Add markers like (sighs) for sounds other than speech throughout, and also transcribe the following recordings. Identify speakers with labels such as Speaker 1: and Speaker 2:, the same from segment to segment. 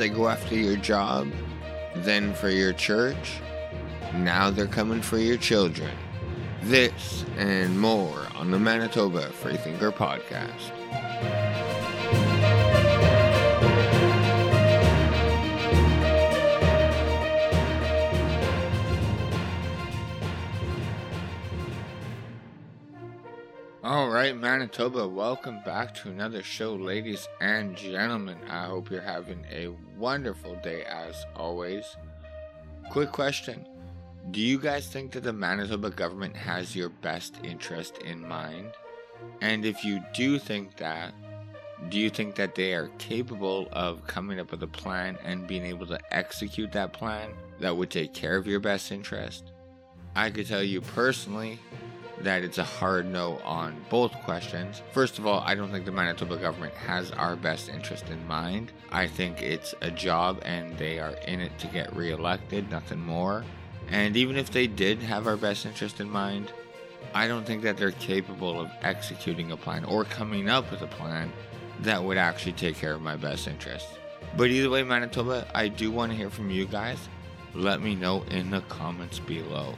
Speaker 1: they go after your job, then for your church, now they're coming for your children. This and more on the Manitoba Freethinker Podcast. All right, Manitoba, welcome back to another show, ladies and gentlemen. I hope you're having a wonderful day as always. Quick question Do you guys think that the Manitoba government has your best interest in mind? And if you do think that, do you think that they are capable of coming up with a plan and being able to execute that plan that would take care of your best interest? I could tell you personally that it's a hard no on both questions. First of all, I don't think the Manitoba government has our best interest in mind. I think it's a job and they are in it to get reelected, nothing more. And even if they did have our best interest in mind, I don't think that they're capable of executing a plan or coming up with a plan that would actually take care of my best interests. But either way, Manitoba, I do want to hear from you guys. Let me know in the comments below.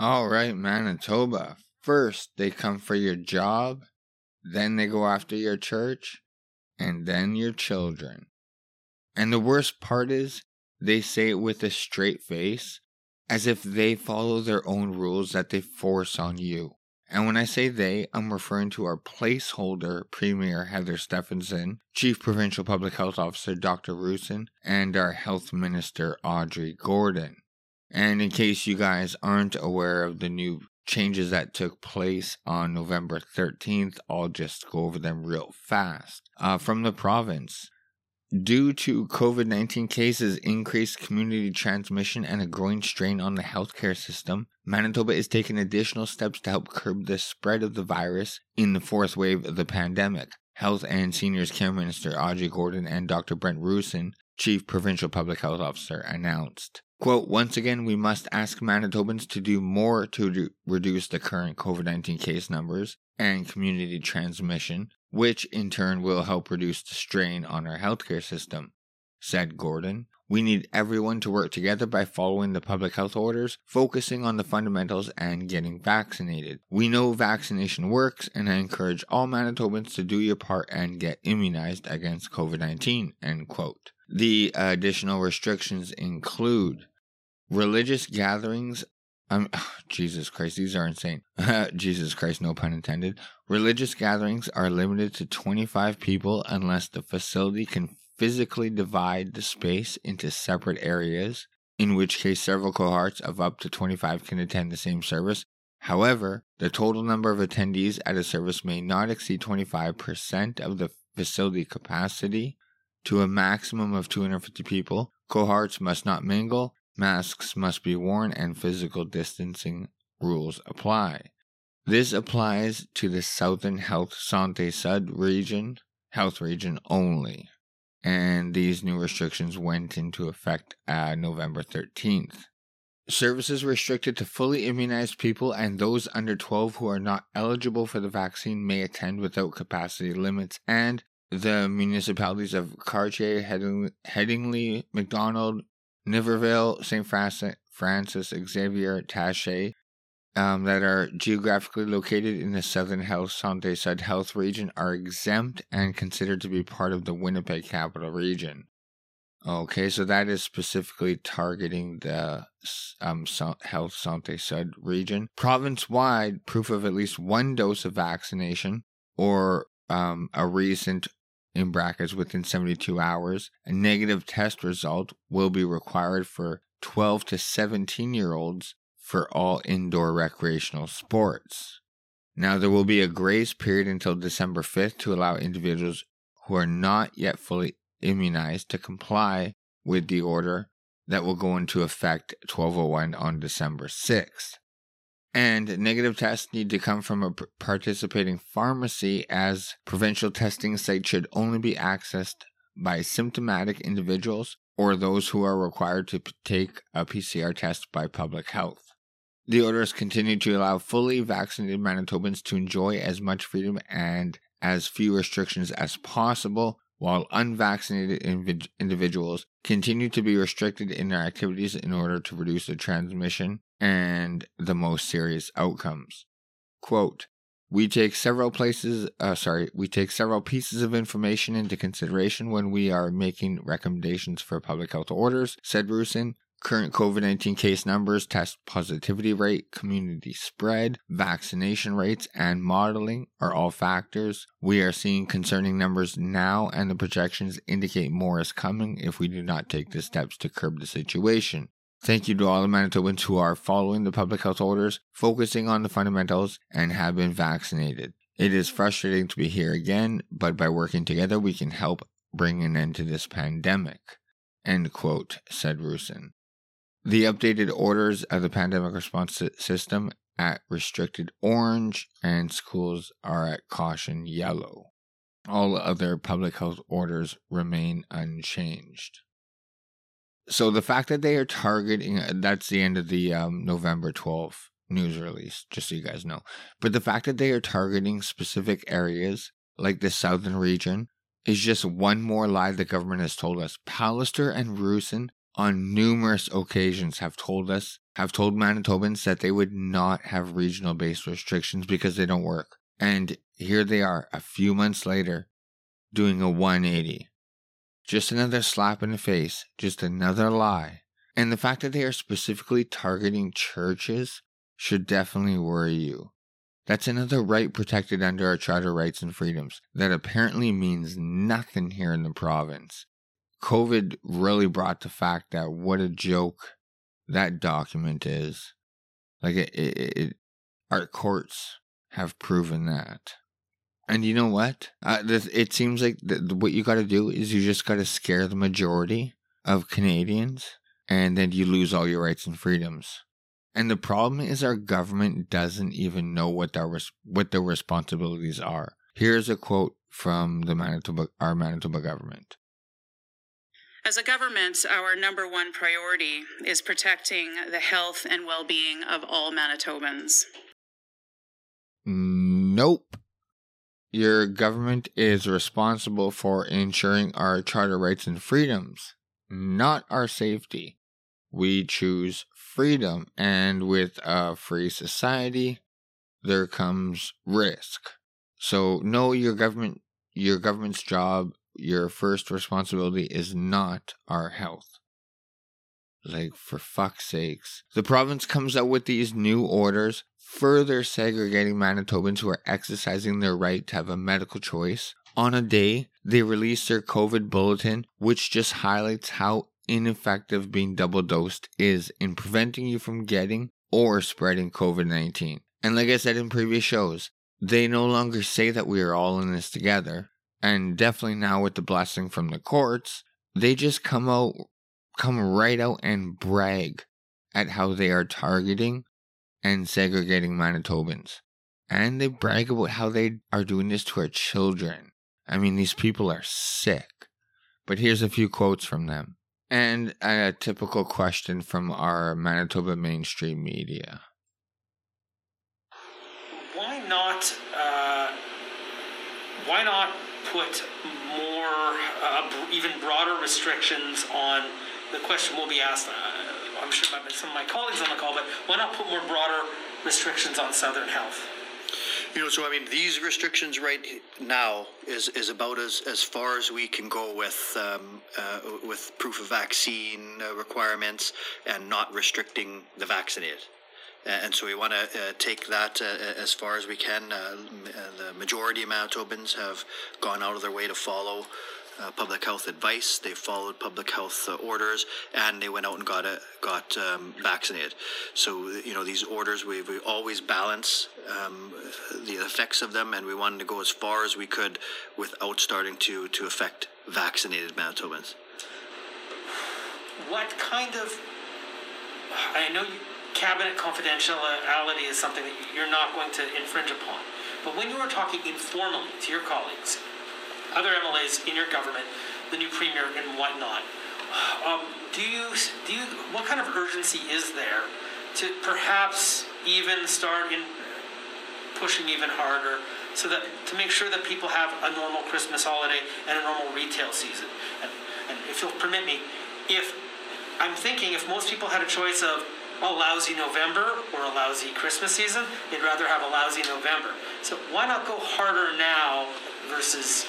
Speaker 1: All right, Manitoba. First, they come for your job, then they go after your church, and then your children. And the worst part is, they say it with a straight face, as if they follow their own rules that they force on you. And when I say they, I'm referring to our placeholder Premier Heather Stefanson, Chief Provincial Public Health Officer Dr. Roussin, and our Health Minister Audrey Gordon. And in case you guys aren't aware of the new changes that took place on November 13th, I'll just go over them real fast. Uh, from the province, Due to COVID 19 cases, increased community transmission, and a growing strain on the healthcare system, Manitoba is taking additional steps to help curb the spread of the virus in the fourth wave of the pandemic. Health and Seniors Care Minister Audrey Gordon and Dr. Brent Roussin, Chief Provincial Public Health Officer, announced. Quote, once again, we must ask Manitobans to do more to reduce the current COVID 19 case numbers and community transmission, which in turn will help reduce the strain on our healthcare system, said Gordon. We need everyone to work together by following the public health orders, focusing on the fundamentals, and getting vaccinated. We know vaccination works, and I encourage all Manitobans to do your part and get immunized against COVID 19. End quote. The additional restrictions include religious gatherings um, (sighs) Jesus Christ, these are insane. (laughs) Jesus Christ, no pun intended. Religious gatherings are limited to 25 people unless the facility can physically divide the space into separate areas, in which case several cohorts of up to 25 can attend the same service. However, the total number of attendees at a service may not exceed 25% of the facility capacity to a maximum of 250 people. Cohorts must not mingle, masks must be worn, and physical distancing rules apply. This applies to the Southern Health Santé Sud region, health region only. And these new restrictions went into effect uh, November 13th. Services restricted to fully immunized people and those under 12 who are not eligible for the vaccine may attend without capacity limits, and the municipalities of Cartier, Headingley, Macdonald, Niverville, St. Francis, Xavier, Taché, um, that are geographically located in the Southern Health Sud Health region are exempt and considered to be part of the Winnipeg Capital Region. Okay, so that is specifically targeting the um, Health Santé Sud region. Province wide, proof of at least one dose of vaccination or um, a recent in brackets within 72 hours. A negative test result will be required for 12 to 17 year olds for all indoor recreational sports. Now, there will be a grace period until December 5th to allow individuals who are not yet fully immunized to comply with the order that will go into effect 1201 on December 6th. And negative tests need to come from a participating pharmacy, as provincial testing sites should only be accessed by symptomatic individuals or those who are required to take a PCR test by public health. The orders continue to allow fully vaccinated Manitobans to enjoy as much freedom and as few restrictions as possible, while unvaccinated inv- individuals continue to be restricted in their activities in order to reduce the transmission and the most serious outcomes. Quote, we take several places, uh, sorry, we take several pieces of information into consideration when we are making recommendations for public health orders, said Roussin. Current COVID 19 case numbers, test positivity rate, community spread, vaccination rates, and modeling are all factors. We are seeing concerning numbers now, and the projections indicate more is coming if we do not take the steps to curb the situation. Thank you to all the Manitobans who are following the public health orders, focusing on the fundamentals, and have been vaccinated. It is frustrating to be here again, but by working together, we can help bring an end to this pandemic. End quote, said Roussin. The updated orders of the pandemic response system at restricted orange and schools are at caution yellow. All other public health orders remain unchanged. So the fact that they are targeting uh, that's the end of the um, November 12th news release, just so you guys know. But the fact that they are targeting specific areas like the southern region is just one more lie the government has told us. Pallister and Roussin on numerous occasions have told us, have told Manitobans that they would not have regional based restrictions because they don't work. And here they are, a few months later, doing a 180. Just another slap in the face, just another lie. And the fact that they are specifically targeting churches should definitely worry you. That's another right protected under our Charter rights and freedoms that apparently means nothing here in the province. COVID really brought the fact that what a joke that document is. Like it, it, it our courts have proven that. And you know what? Uh, this, it seems like the, what you got to do is you just got to scare the majority of Canadians, and then you lose all your rights and freedoms. And the problem is our government doesn't even know what their what their responsibilities are. Here's a quote from the Manitoba, our Manitoba government.
Speaker 2: As a government, our number one priority is protecting the health and well being of all Manitobans.
Speaker 1: Nope. Your government is responsible for ensuring our charter rights and freedoms, not our safety. We choose freedom, and with a free society, there comes risk. So, no, your government, your government's job, your first responsibility is not our health. Like, for fuck's sakes. The province comes out with these new orders, further segregating Manitobans who are exercising their right to have a medical choice. On a day, they release their COVID bulletin, which just highlights how ineffective being double dosed is in preventing you from getting or spreading COVID 19. And like I said in previous shows, they no longer say that we are all in this together. And definitely now with the blessing from the courts, they just come out come right out and brag at how they are targeting and segregating Manitobans. And they brag about how they are doing this to our children. I mean, these people are sick. But here's a few quotes from them. And a typical question from our Manitoba mainstream media.
Speaker 3: Why not? Uh, why not put more, uh, even broader restrictions on the question we'll be asked. Uh, I'm sure some of my colleagues on the call, but why not put more broader restrictions on Southern Health?
Speaker 4: You know, so I mean, these restrictions right now is, is about as, as far as we can go with um, uh, with proof of vaccine uh, requirements and not restricting the vaccinated. And so we want to uh, take that uh, as far as we can. Uh, the majority of Manitobans have gone out of their way to follow uh, public health advice. They followed public health uh, orders, and they went out and got a, got um, vaccinated. So you know these orders, we we always balance um, the effects of them, and we wanted to go as far as we could without starting to to affect vaccinated Manitobans.
Speaker 3: What kind of I know you, cabinet confidentiality is something that you're not going to infringe upon. But when you are talking informally to your colleagues, other MLAs in your government, the new premier and whatnot. Um, do you do you what kind of urgency is there to perhaps even start in pushing even harder so that to make sure that people have a normal Christmas holiday and a normal retail season? And, and if you'll permit me, if I'm thinking if most people had a choice of a lousy November or a lousy Christmas season, they'd rather have a lousy November. So why not go harder now versus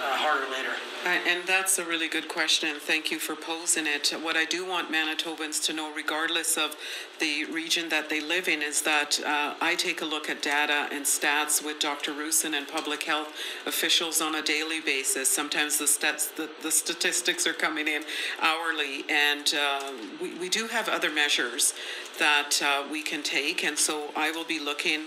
Speaker 3: uh, harder later?
Speaker 5: And that's a really good question. And thank you for posing it. What I do want Manitobans to know, regardless of the region that they live in, is that uh, I take a look at data and stats with Dr. Roussin and public health officials on a daily basis. Sometimes the stats, the, the statistics are coming in hourly, and uh, we, we do have other measures that uh, we can take. And so I will be looking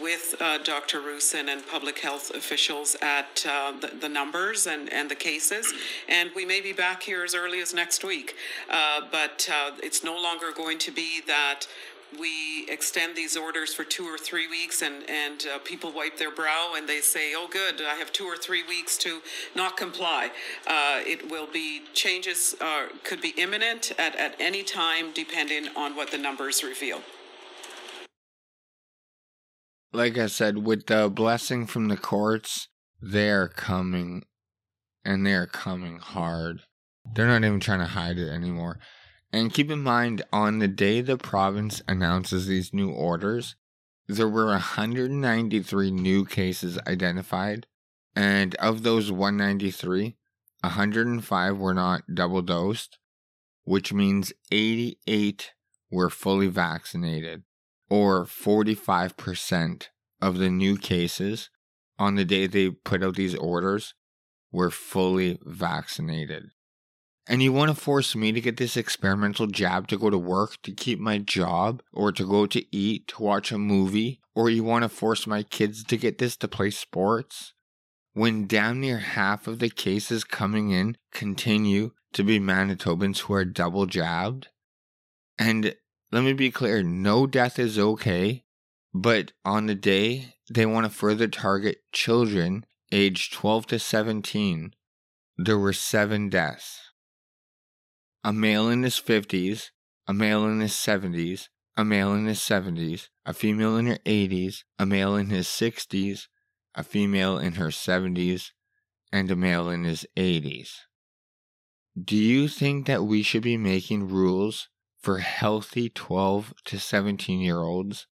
Speaker 5: with uh, Dr. Roussin and public health officials at uh, the, the, numbers and, and the cases. And we may be back here as early as next week. Uh, but uh, it's no longer going to be that we extend these orders for two or three weeks and, and uh, people wipe their brow and they say, oh, good, I have two or three weeks to not comply. Uh, it will be changes, uh, could be imminent at, at any time, depending on what the numbers reveal.
Speaker 1: Like I said, with the blessing from the courts, they're coming and they're coming hard. They're not even trying to hide it anymore. And keep in mind, on the day the province announces these new orders, there were 193 new cases identified. And of those 193, 105 were not double dosed, which means 88 were fully vaccinated, or 45% of the new cases on the day they put out these orders were fully vaccinated. And you want to force me to get this experimental jab to go to work, to keep my job, or to go to eat, to watch a movie, or you want to force my kids to get this to play sports? When damn near half of the cases coming in continue to be Manitobans who are double jabbed? And let me be clear no death is okay, but on the day they want to further target children aged 12 to 17, there were seven deaths a male in his 50s, a male in his 70s, a male in his 70s, a female in her 80s, a male in his 60s, a female in her 70s, and a male in his 80s. Do you think that we should be making rules for healthy 12 to 17 year olds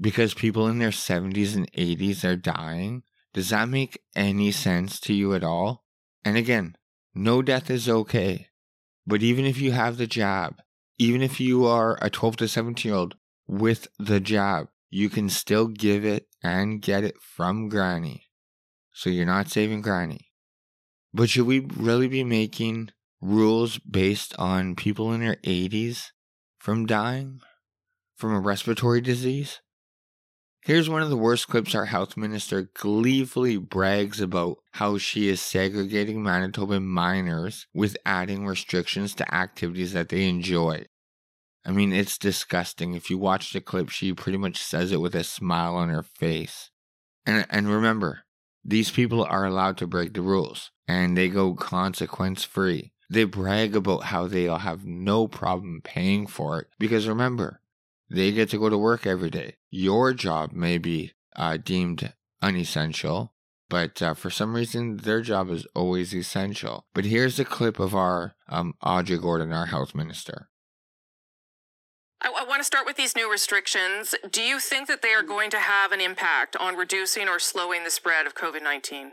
Speaker 1: because people in their 70s and 80s are dying? Does that make any sense to you at all? And again, no death is okay. But even if you have the jab, even if you are a 12 to 17 year old with the jab, you can still give it and get it from granny. So you're not saving granny. But should we really be making rules based on people in their 80s from dying from a respiratory disease? Here's one of the worst clips our health minister gleefully brags about how she is segregating Manitoban minors with adding restrictions to activities that they enjoy. I mean, it's disgusting. If you watch the clip, she pretty much says it with a smile on her face. And, and remember, these people are allowed to break the rules and they go consequence free. They brag about how they'll have no problem paying for it because remember, they get to go to work every day. Your job may be uh, deemed unessential, but uh, for some reason, their job is always essential. But here's a clip of our um, Audrey Gordon, our health minister.
Speaker 6: I, I want to start with these new restrictions. Do you think that they are going to have an impact on reducing or slowing the spread of COVID 19?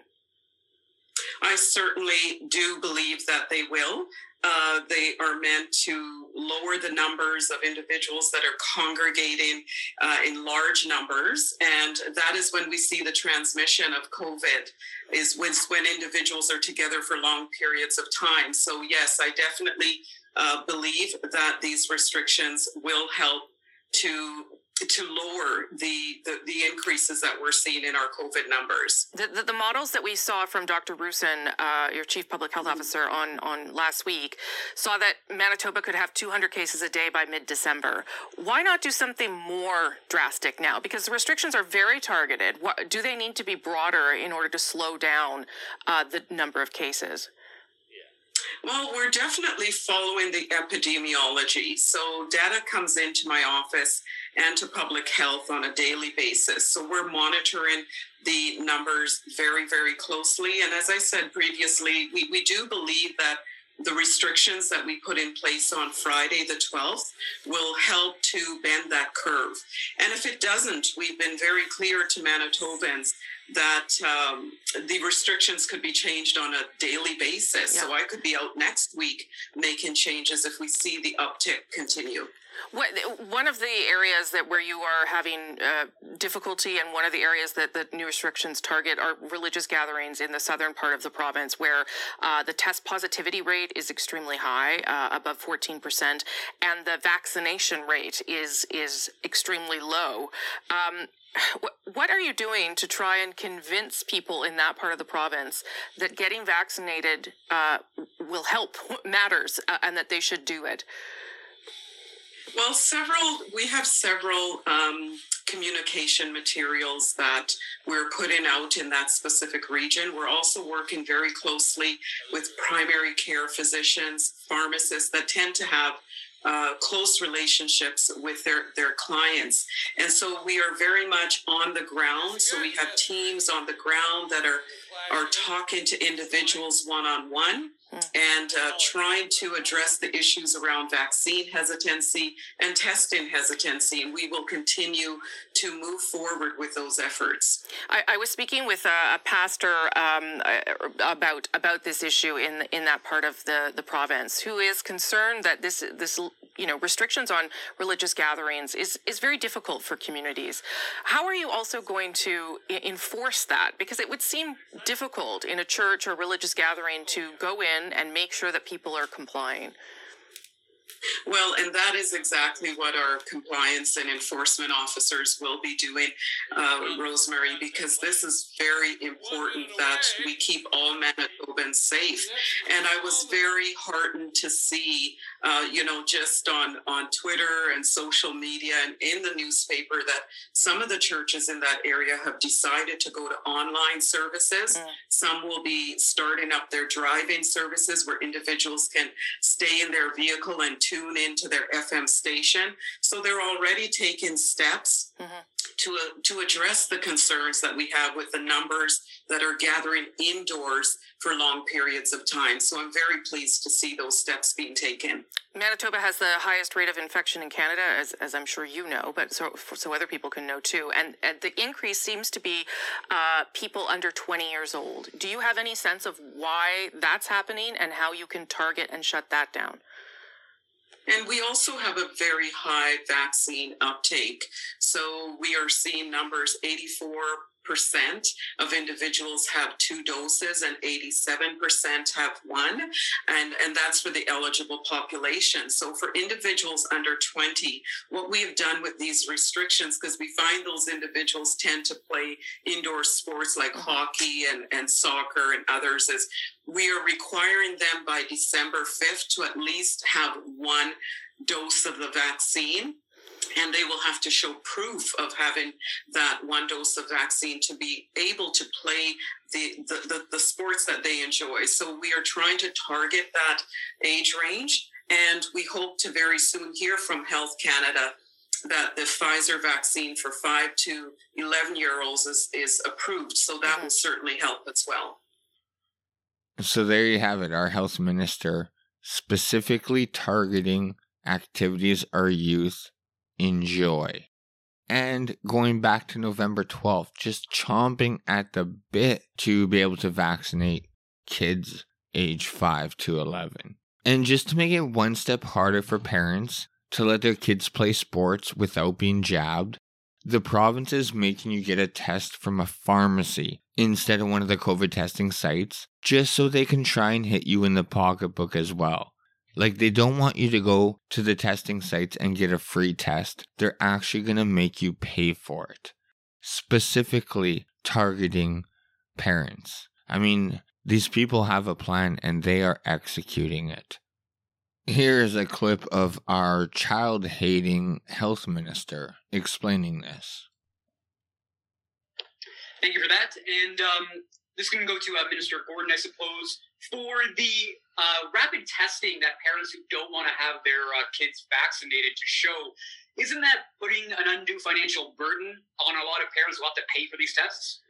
Speaker 5: I certainly do believe that they will. Uh, they are meant to lower the numbers of individuals that are congregating uh, in large numbers, and that is when we see the transmission of COVID. Is when, when individuals are together for long periods of time. So yes, I definitely uh, believe that these restrictions will help to to lower the, the, the increases that we're seeing in our COVID numbers.
Speaker 6: The, the, the models that we saw from Dr. Roussin, uh, your chief public health officer, on on last week, saw that Manitoba could have 200 cases a day by mid-December. Why not do something more drastic now? Because the restrictions are very targeted. What, do they need to be broader in order to slow down uh, the number of cases?
Speaker 5: Well, we're definitely following the epidemiology. So, data comes into my office and to public health on a daily basis. So, we're monitoring the numbers very, very closely. And as I said previously, we, we do believe that the restrictions that we put in place on Friday, the 12th, will help to bend that curve. And if it doesn't, we've been very clear to Manitobans that um, the restrictions could be changed on a daily basis. Yeah. So I could be out next week making changes if we see the uptick continue.
Speaker 6: What, one of the areas that where you are having uh, difficulty, and one of the areas that the new restrictions target are religious gatherings in the southern part of the province, where uh, the test positivity rate is extremely high, uh, above fourteen percent, and the vaccination rate is is extremely low. Um, what are you doing to try and convince people in that part of the province that getting vaccinated uh, will help (laughs) matters uh, and that they should do it?
Speaker 5: Well, several, we have several um, communication materials that we're putting out in that specific region. We're also working very closely with primary care physicians, pharmacists that tend to have uh, close relationships with their, their clients. And so we are very much on the ground. So we have teams on the ground that are, are talking to individuals one on one and uh, trying to address the issues around vaccine hesitancy and testing hesitancy. And we will continue to move forward with those efforts.
Speaker 6: I, I was speaking with a, a pastor um, uh, about about this issue in in that part of the, the province, who is concerned that this this you know restrictions on religious gatherings is is very difficult for communities. How are you also going to enforce that? Because it would seem difficult in a church or religious gathering to go in and make sure that people are complying.
Speaker 5: Well, and that is exactly what our compliance and enforcement officers will be doing, uh, Rosemary, because this is very important that we keep all Manitobans safe. And I was very heartened to see, uh, you know, just on, on Twitter and social media and in the newspaper that some of the churches in that area have decided to go to online services. Mm. Some will be starting up their driving services where individuals can stay in their vehicle and tune into their FM station. So they're already taking steps mm-hmm. to, uh, to address the concerns that we have with the numbers that are gathering indoors for long periods of time. So I'm very pleased to see those steps being taken.
Speaker 6: Manitoba has the highest rate of infection in Canada, as, as I'm sure you know, but so, so other people can know too. And, and the increase seems to be uh, people under 20 years old. Do you have any sense of why that's happening and how you can target and shut that down?
Speaker 5: And we also have a very high vaccine uptake. So we are seeing numbers 84 percent of individuals have two doses and 87% have one. And and that's for the eligible population. So for individuals under 20 what we have done with these restrictions because we find those individuals tend to play indoor sports like mm-hmm. hockey and, and soccer and others is we are requiring them by december 5th to at least have one dose of the vaccine and they will have to show proof of having that one dose of vaccine to be able to play the, the, the, the, sports that they enjoy. So we are trying to target that age range, and we hope to very soon hear from Health Canada that the Pfizer vaccine for 5 to 11 year olds is, is approved. So that will mm-hmm. certainly help as well.
Speaker 1: So there you have it, our health minister specifically targeting activities our youth enjoy. And going back to November 12th, just chomping at the bit to be able to vaccinate kids age 5 to 11. And just to make it one step harder for parents to let their kids play sports without being jabbed, the province is making you get a test from a pharmacy instead of one of the COVID testing sites, just so they can try and hit you in the pocketbook as well. Like they don't want you to go to the testing sites and get a free test. They're actually going to make you pay for it. Specifically targeting parents. I mean, these people have a plan and they are executing it. Here is a clip of our child hating health minister explaining this.
Speaker 7: Thank you for that. And um, this is going to go to uh, Minister Gordon, I suppose, for the uh, rapid testing that parents who don't want to have their uh, kids vaccinated to show. Isn't that putting an undue financial burden on a lot of parents who have to pay for these tests?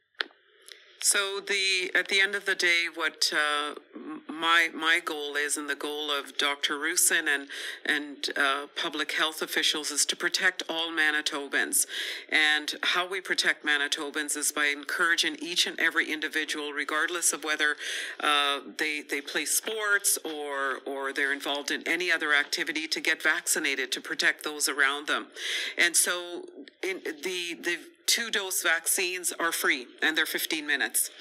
Speaker 5: So the at the end of the day, what uh, my my goal is, and the goal of Dr. Roussin and and uh, public health officials is to protect all Manitobans. And how we protect Manitobans is by encouraging each and every individual, regardless of whether uh, they they play sports or or they're involved in any other activity, to get vaccinated to protect those around them. And so, in the the two dose vaccines are free and they're 15 minutes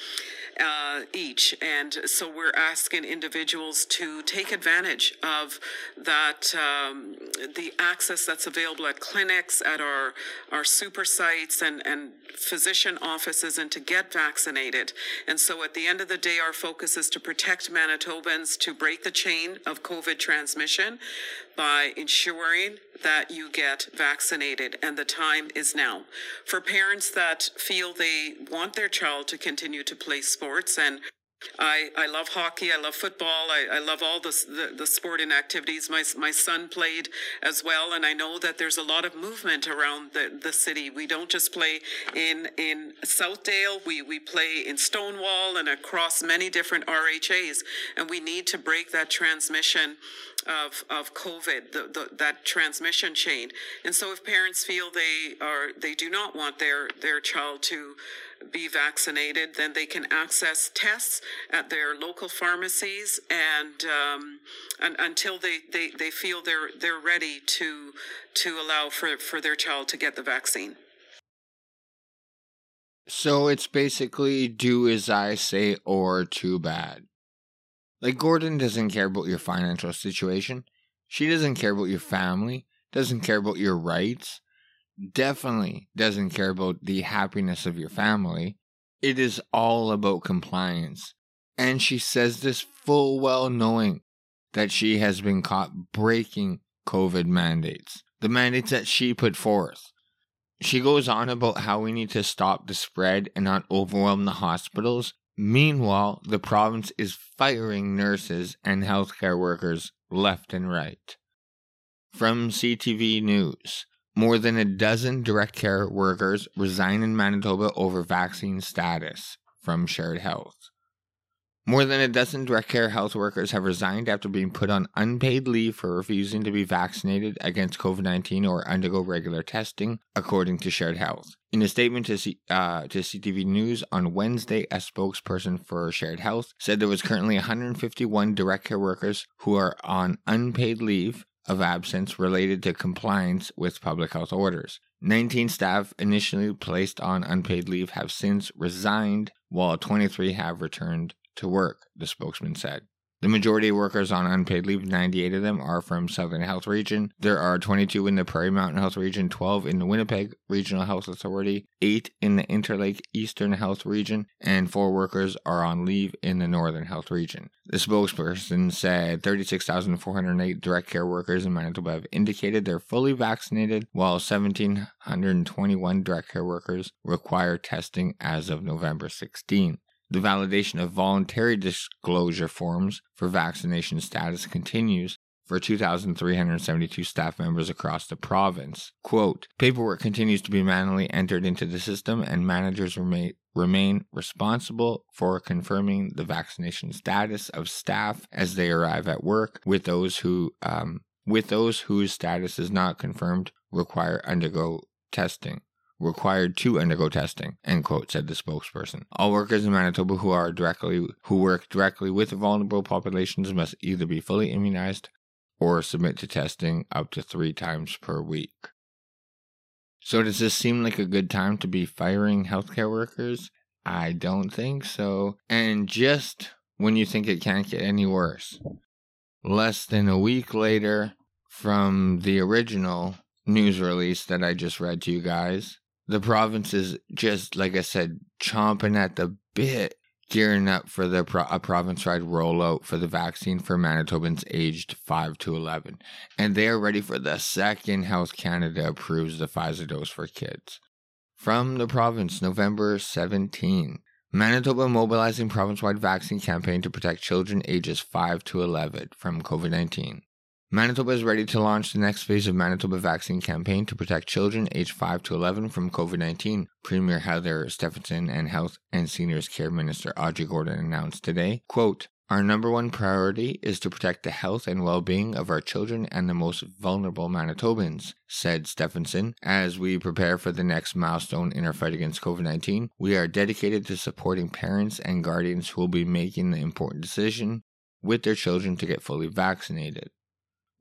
Speaker 5: uh, each. And so we're asking individuals to take advantage of that, um, the access that's available at clinics, at our, our super sites and, and physician offices, and to get vaccinated. And so at the end of the day, our focus is to protect Manitobans, to break the chain of COVID transmission by ensuring that you get vaccinated, and the time is now. For parents that feel they want their child to continue to play sports and I, I love hockey. I love football. I, I love all the, the, the sporting activities. My, my son played as well, and I know that there's a lot of movement around the, the city. We don't just play in in Southdale. We we play in Stonewall and across many different RHAs, and we need to break that transmission of, of COVID, the, the, that transmission chain. And so if parents feel they are, they do not want their, their child to be vaccinated, then they can access tests at their local pharmacies and, um, and until they, they, they feel they're, they're ready to, to allow for, for their child to get the vaccine.
Speaker 1: So it's basically do as I say or too bad. Like Gordon doesn't care about your financial situation. She doesn't care about your family, doesn't care about your rights, definitely doesn't care about the happiness of your family. It is all about compliance. And she says this full well knowing that she has been caught breaking COVID mandates, the mandates that she put forth. She goes on about how we need to stop the spread and not overwhelm the hospitals Meanwhile, the province is firing nurses and healthcare workers left and right. From CTV News, more than a dozen direct care workers resign in Manitoba over vaccine status from Shared Health. More than a dozen direct care health workers have resigned after being put on unpaid leave for refusing to be vaccinated against COVID 19 or undergo regular testing, according to Shared Health. In a statement to, C- uh, to CTV News on Wednesday, a spokesperson for Shared Health said there was currently 151 direct care workers who are on unpaid leave of absence related to compliance with public health orders. 19 staff initially placed on unpaid leave have since resigned, while 23 have returned to work, the spokesman said. The majority of workers on unpaid leave, 98 of them, are from Southern Health Region. There are 22 in the Prairie Mountain Health Region, 12 in the Winnipeg Regional Health Authority, 8 in the Interlake Eastern Health Region, and 4 workers are on leave in the Northern Health Region. The spokesperson said 36,408 direct care workers in Manitoba have indicated they're fully vaccinated, while 1,721 direct care workers require testing as of November 16. The validation of voluntary disclosure forms for vaccination status continues for 2,372 staff members across the province. Quote, paperwork continues to be manually entered into the system and managers remain, remain responsible for confirming the vaccination status of staff as they arrive at work with those who, um, with those whose status is not confirmed require undergo testing required to undergo testing, end quote, said the spokesperson. All workers in Manitoba who are directly who work directly with vulnerable populations must either be fully immunized or submit to testing up to three times per week. So does this seem like a good time to be firing healthcare workers? I don't think so. And just when you think it can't get any worse, less than a week later from the original news release that I just read to you guys, the province is just like I said, chomping at the bit, gearing up for the pro- a province-wide rollout for the vaccine for Manitobans aged five to eleven, and they are ready for the second Health Canada approves the Pfizer dose for kids. From the province, November 17. Manitoba mobilizing province-wide vaccine campaign to protect children ages 5 to 11 from COVID-19. Manitoba is ready to launch the next phase of Manitoba vaccine campaign to protect children aged 5 to 11 from COVID-19. Premier Heather Stefanson and Health and Seniors Care Minister Audrey Gordon announced today, quote, our number one priority is to protect the health and well being of our children and the most vulnerable Manitobans, said Stefanson. As we prepare for the next milestone in our fight against COVID 19, we are dedicated to supporting parents and guardians who will be making the important decision with their children to get fully vaccinated.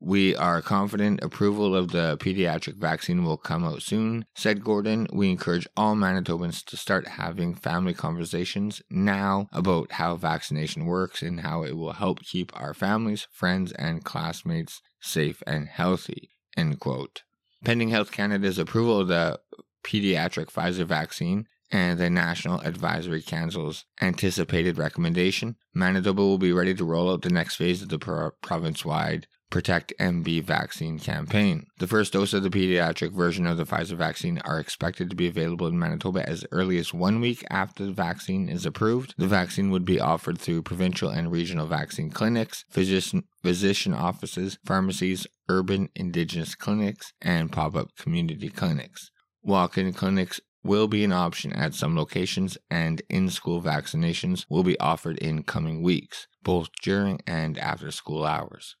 Speaker 1: We are confident approval of the pediatric vaccine will come out soon, said Gordon. We encourage all Manitobans to start having family conversations now about how vaccination works and how it will help keep our families, friends, and classmates safe and healthy. End quote. Pending Health Canada's approval of the pediatric Pfizer vaccine, and the National Advisory Council's anticipated recommendation, Manitoba will be ready to roll out the next phase of the pro- province wide Protect MB vaccine campaign. The first dose of the pediatric version of the Pfizer vaccine are expected to be available in Manitoba as early as one week after the vaccine is approved. The vaccine would be offered through provincial and regional vaccine clinics, physician, physician offices, pharmacies, urban indigenous clinics, and pop up community clinics. Walk in clinics will be an option at some locations, and in school vaccinations will be offered in coming weeks, both during and after school hours.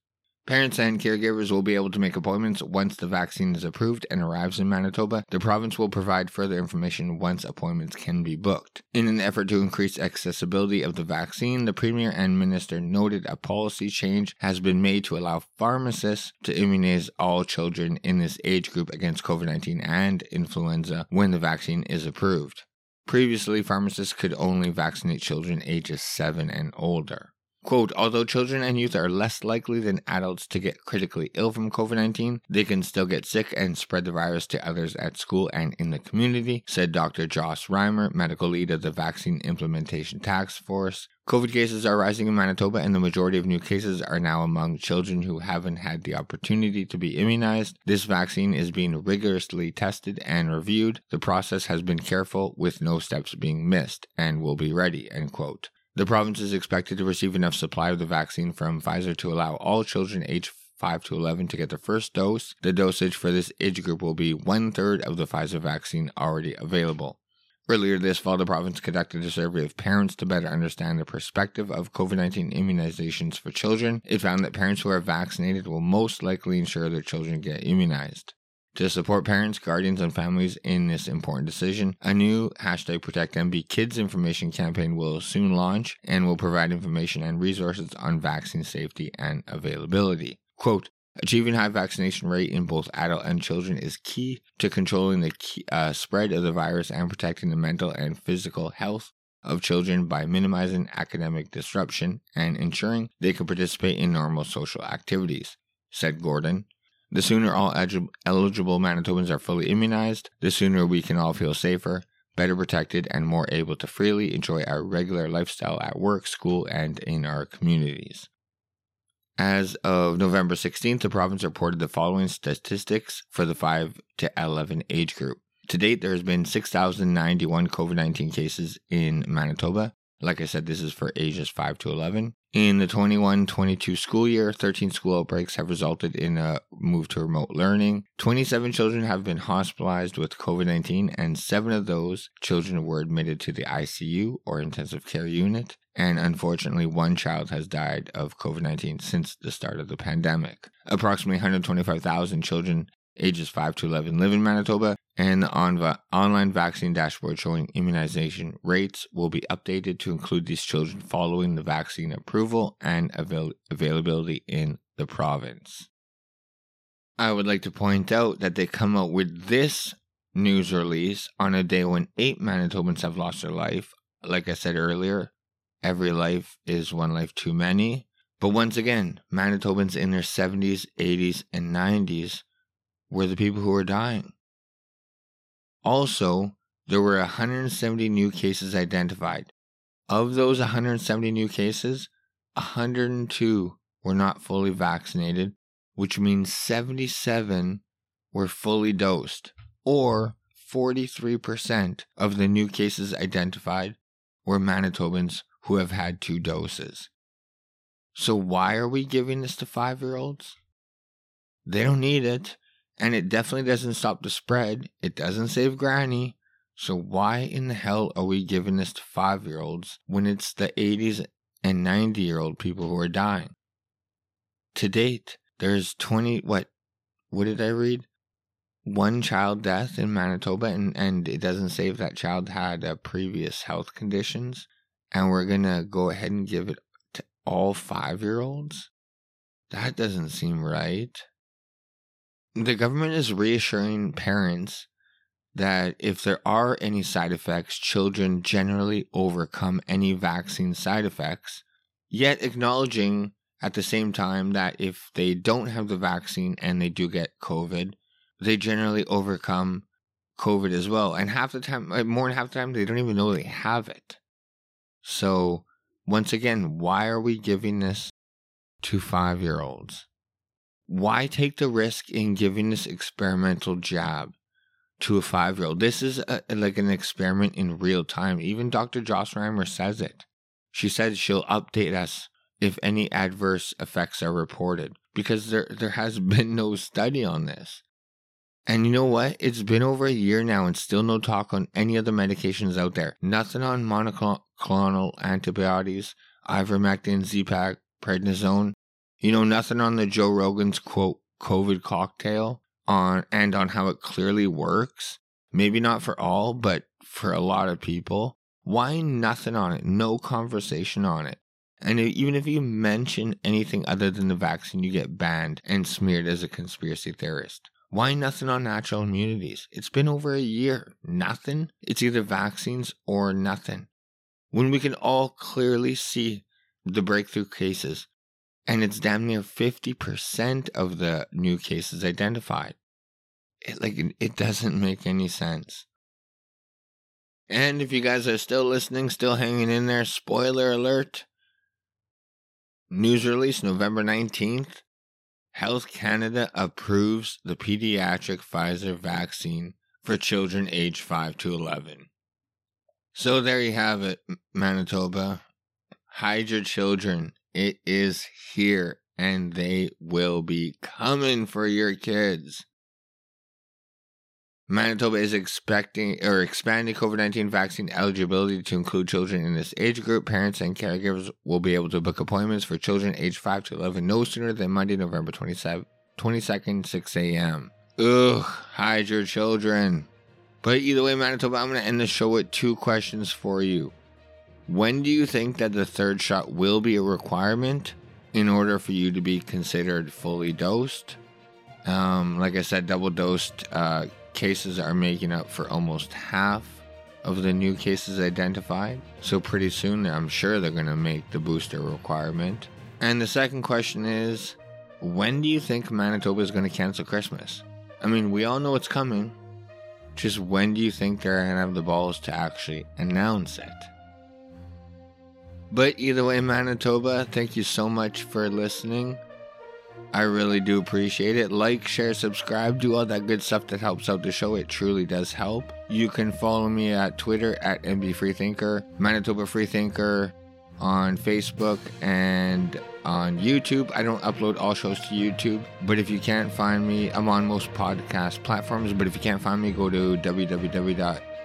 Speaker 1: Parents and caregivers will be able to make appointments once the vaccine is approved and arrives in Manitoba. The province will provide further information once appointments can be booked. In an effort to increase accessibility of the vaccine, the Premier and Minister noted a policy change has been made to allow pharmacists to immunize all children in this age group against COVID 19 and influenza when the vaccine is approved. Previously, pharmacists could only vaccinate children ages 7 and older. Quote, although children and youth are less likely than adults to get critically ill from COVID 19, they can still get sick and spread the virus to others at school and in the community, said Dr. Joss Reimer, medical lead of the Vaccine Implementation Task Force. COVID cases are rising in Manitoba, and the majority of new cases are now among children who haven't had the opportunity to be immunized. This vaccine is being rigorously tested and reviewed. The process has been careful, with no steps being missed, and will be ready. End quote. The province is expected to receive enough supply of the vaccine from Pfizer to allow all children aged 5 to 11 to get the first dose. The dosage for this age group will be one third of the Pfizer vaccine already available. Earlier this fall, the province conducted a survey of parents to better understand the perspective of COVID 19 immunizations for children. It found that parents who are vaccinated will most likely ensure their children get immunized. To support parents, guardians, and families in this important decision, a new hashtag ProtectMB Kids information campaign will soon launch and will provide information and resources on vaccine safety and availability. Quote, Achieving high vaccination rate in both adult and children is key to controlling the key, uh, spread of the virus and protecting the mental and physical health of children by minimizing academic disruption and ensuring they can participate in normal social activities, said Gordon. The sooner all eligible Manitobans are fully immunized, the sooner we can all feel safer, better protected, and more able to freely enjoy our regular lifestyle at work, school, and in our communities. As of November 16th, the province reported the following statistics for the 5 to 11 age group. To date, there has been 6,091 COVID 19 cases in Manitoba. Like I said, this is for ages 5 to 11. In the 21 22 school year, 13 school outbreaks have resulted in a move to remote learning. 27 children have been hospitalized with COVID 19, and seven of those children were admitted to the ICU or intensive care unit. And unfortunately, one child has died of COVID 19 since the start of the pandemic. Approximately 125,000 children ages 5 to 11 live in Manitoba, and the on- online vaccine dashboard showing immunization rates will be updated to include these children following the vaccine approval and avail- availability in the province. I would like to point out that they come out with this news release on a day when eight Manitobans have lost their life. Like I said earlier, every life is one life too many. But once again, Manitobans in their 70s, 80s, and 90s were the people who were dying. Also, there were 170 new cases identified. Of those 170 new cases, 102 were not fully vaccinated, which means 77 were fully dosed, or 43% of the new cases identified were Manitobans who have had two doses. So, why are we giving this to five year olds? They don't need it. And it definitely doesn't stop the spread. It doesn't save Granny. So why in the hell are we giving this to five year olds when it's the 80s and 90 year old people who are dying? To date, there's 20, what, what did I read? One child death in Manitoba, and, and it doesn't say if that child had uh, previous health conditions. And we're going to go ahead and give it to all five year olds? That doesn't seem right the government is reassuring parents that if there are any side effects, children generally overcome any vaccine side effects, yet acknowledging at the same time that if they don't have the vaccine and they do get COVID, they generally overcome COVID as well. And half the time, uh, more than half the time, they don't even know they have it. So, once again, why are we giving this to five year olds? Why take the risk in giving this experimental jab to a five year old? This is a, like an experiment in real time. Even Dr. Joss Reimer says it. She said she'll update us if any adverse effects are reported because there, there has (laughs) been no study on this. And you know what? It's been over a year now and still no talk on any other medications out there. Nothing on monoclonal antibodies, ivermectin, Z-Pak, prednisone, you know, nothing on the Joe Rogan's quote COVID cocktail on and on how it clearly works. Maybe not for all, but for a lot of people. Why nothing on it? No conversation on it. And even if you mention anything other than the vaccine, you get banned and smeared as a conspiracy theorist. Why nothing on natural immunities? It's been over a year. Nothing? It's either vaccines or nothing. When we can all clearly see the breakthrough cases, and it's damn near 50% of the new cases identified. It like it doesn't make any sense. And if you guys are still listening, still hanging in there, spoiler alert. News release November 19th. Health Canada approves the pediatric Pfizer vaccine for children aged 5 to 11. So there you have it, Manitoba. Hide your children it is here and they will be coming for your kids. Manitoba is expecting or expanding COVID 19 vaccine eligibility to include children in this age group. Parents and caregivers will be able to book appointments for children aged 5 to 11 no sooner than Monday, November 27, 22nd, 6 a.m. Ugh, hide your children. But either way, Manitoba, I'm going to end the show with two questions for you. When do you think that the third shot will be a requirement in order for you to be considered fully dosed. Um, like I said, double dosed uh, cases are making up for almost half of the new cases identified. So, pretty soon, I'm sure they're going to make the booster requirement. And the second question is when do you think Manitoba is going to cancel Christmas? I mean, we all know it's coming. Just when do you think they're going to have the balls to actually announce it? But either way, Manitoba, thank you so much for listening. I really do appreciate it. Like, share, subscribe, do all that good stuff that helps out the show. It truly does help. You can follow me at Twitter at MB Freethinker, Manitoba Freethinker on Facebook and on YouTube. I don't upload all shows to YouTube, but if you can't find me, I'm on most podcast platforms. But if you can't find me, go to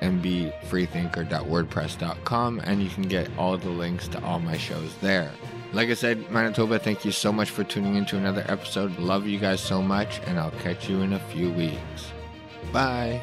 Speaker 1: www.mbfreethinker.wordpress.com and you can get all the links to all my shows there. Like I said, Manitoba, thank you so much for tuning into another episode. Love you guys so much, and I'll catch you in a few weeks. Bye.